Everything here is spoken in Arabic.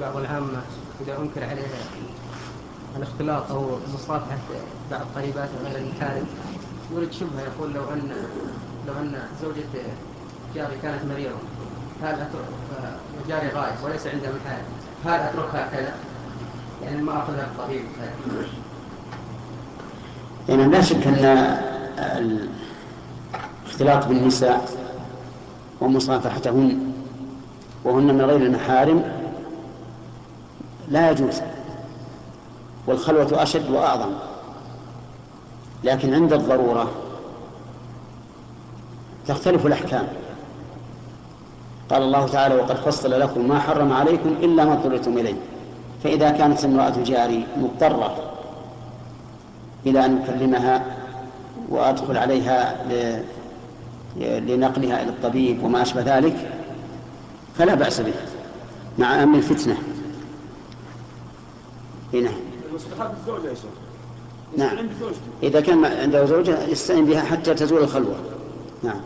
بعض العامة إذا أنكر عليها الاختلاط أو مصافحة بعض قريباته غير المحارم يريد شبهة يقول لو أن لو أن زوجة جاري كانت مريضة هل أترك جاري غايب وليس عنده محارم هل أتركها كذا؟ يعني ما أخذها الطبيب يعني لا شك أن الاختلاط بالنساء ومصافحتهن وهن من غير المحارم لا يجوز. والخلوة أشد وأعظم. لكن عند الضرورة تختلف الأحكام. قال الله تعالى وقد فصل لكم ما حرم عليكم إلا ما اضطررتم إليه. فإذا كانت امرأة جاري مضطرة إلى أن يكلمها وأدخل عليها لنقلها إلى الطبيب وما أشبه ذلك فلا بأس به مع أمن الفتنة. هنا مستحب الزوجة يا شيخ نعم. إذا كان عنده زوجة يستعين بها حتى تزول الخلوة. نعم.